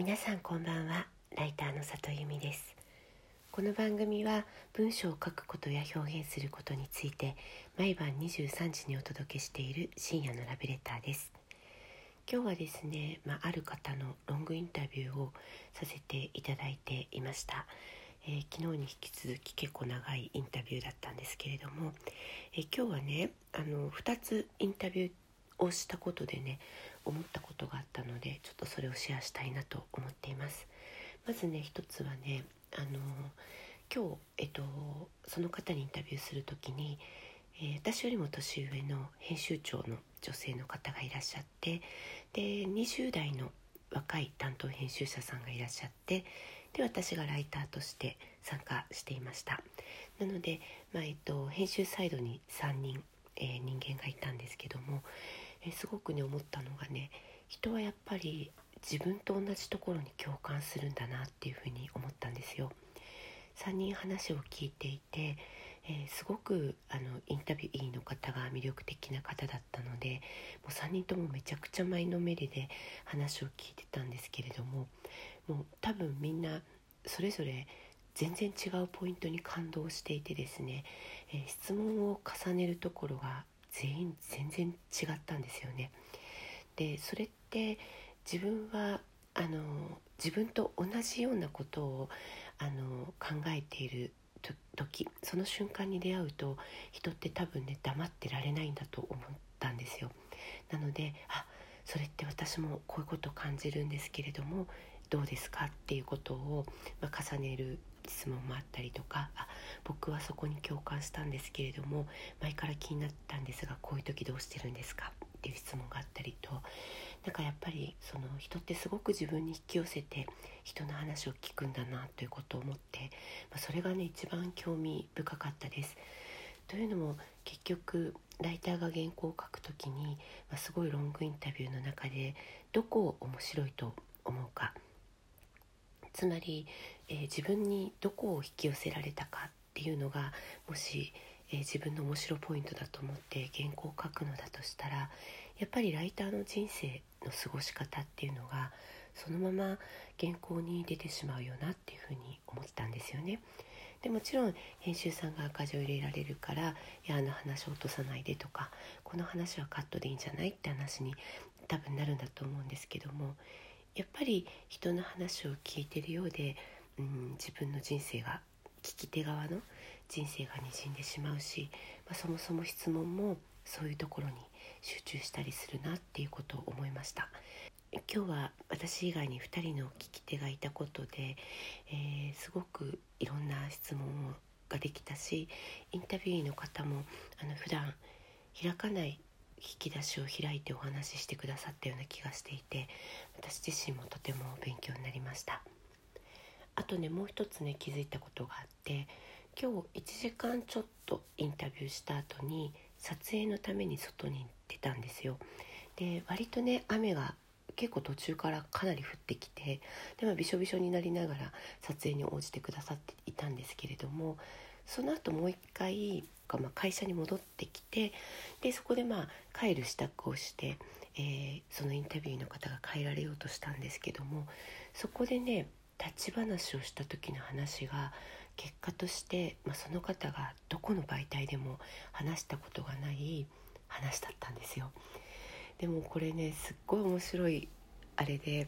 皆さんこんばんは。ライターの里由美です。この番組は文章を書くことや表現することについて毎晩23時にお届けしている深夜のラブレターです。今日はですね、まあ、ある方のロングインタビューをさせていただいていました、えー、昨日に引き続き結構長いインタビューだったんですけれども、えー、今日はねあの2つインタビューをしたことでね思ったことがあったのでちょっとそれをシェアしたいなと思っています。まずね一つはねあの今日、えっと、その方にインタビューする時に、えー、私よりも年上の編集長の女性の方がいらっしゃってで20代の若い担当編集者さんがいらっしゃってで私がライターとして参加していました。なので、まあえっと、編集サイドに3人、えー、人間がいたんですけどもえすごくね思ったのがね人はやっぱり自分と同じところに共感するんだなっていうふうに思ったんですよ。3人話を聞いていて、えー、すごくあのインタビューの方が魅力的な方だったのでもう3人ともめちゃくちゃ前のめりで話を聞いてたんですけれどももう多分みんなそれぞれ全然違うポイントに感動していてですね、えー、質問を重ねるところが全員全然違ったんですよね。でそれって自分はあの自分と同じようなことをあの考えている時その瞬間に出会うと人って多分ね黙ってられないんだと思ったんですよ。なのであそれって私もこういうことを感じるんですけれどもどうですかっていうことを、まあ、重ねる質問もあったりとかあ僕はそこに共感したんですけれども前から気になったんですがこういう時どうしてるんですか？っていう質問があったりとなんかやっぱりその人ってすごく自分に引き寄せて人の話を聞くんだなということを思って、まあ、それがね一番興味深かったです。というのも結局ライターが原稿を書く時に、まあ、すごいロングインタビューの中でどこを面白いと思うかつまり、えー、自分にどこを引き寄せられたかっていうのがもし、えー、自分の面白ポイントだと思って原稿を書くのだとしたらやっぱりライターの人生の過ごし方っていうのがそのまま原稿に出てしまうよなっていうふうに思ったんですよね。でもちろん編集さんが赤字を入れられるから「いやあの話を落とさないで」とか「この話はカットでいいんじゃない?」って話に多分なるんだと思うんですけどもやっぱり人の話を聞いてるようで、うん、自分の人生が聞き手側の人生がにじんでしまうし、まあ、そもそも質問もそういうところに集中したりするなっていうことを思いました。今日は私以外に2人の聞き手がいたことで、えー、すごくいろんな質問ができたしインタビューの方もあの普段開かない引き出しを開いてお話ししてくださったような気がしていて私自身もとても勉強になりました。あとねもう一つね気づいたことがあって今日1時間ちょっとインタビューした後に撮影のために外に出たんですよ。で割とね雨が結構途中からかなり降ってきてで、ま、びしょびしょになりながら撮影に応じてくださっていたんですけれどもその後もう一回まあ、会社に戻ってきてでそこでまあ帰る支度をして、えー、そのインタビューの方が帰られようとしたんですけどもそこでね立ち話をした時の話が結果として、まあ、その方がどこの媒体でも話したことがない話だったんですよ。でもこれねすっごい面白いあれで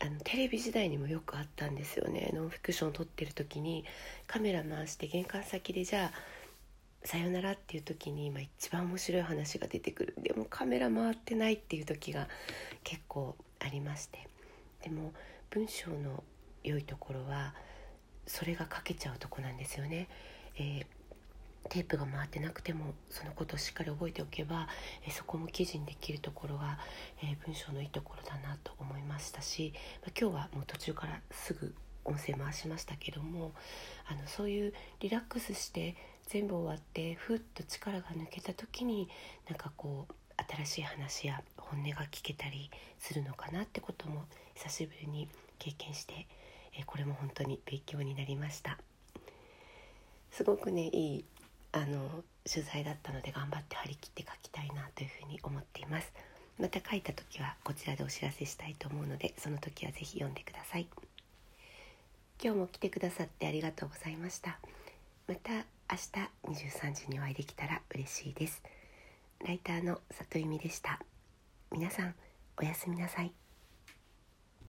あのテレビ時代にもよくあったんですよね。ノンフィクションを撮ってる時にカメラ回して玄関先でじゃあさよならっていう時に今一番面白い話が出てくる。でもカメラ回ってないっていう時が結構ありまして。でも文章の良いところはそれが書けちゃうとこなんですよね。えーテープが回ってなくてもそのことをしっかり覚えておけば、えそこも記事にできるところが、え、文章のいいところだなと思いましたし、ま、今日はもう途中からすぐ音声回しましたけどもあのそういうリラックスして全部終わってふっと力が抜けた時になんかこう新しい話や本音が聞けたりするのかなってことも久しぶりに経験してえこれも本当に勉強になりました。すごくねいいあの取材だったので頑張って張り切って書きたいなというふうに思っています。また書いた時はこちらでお知らせしたいと思うのでその時は是非読んでください。今日も来てくださってありがとうございました。また明日23時にお会いできたら嬉しいです。ライターの里由美でした。皆さんおやすみなさい。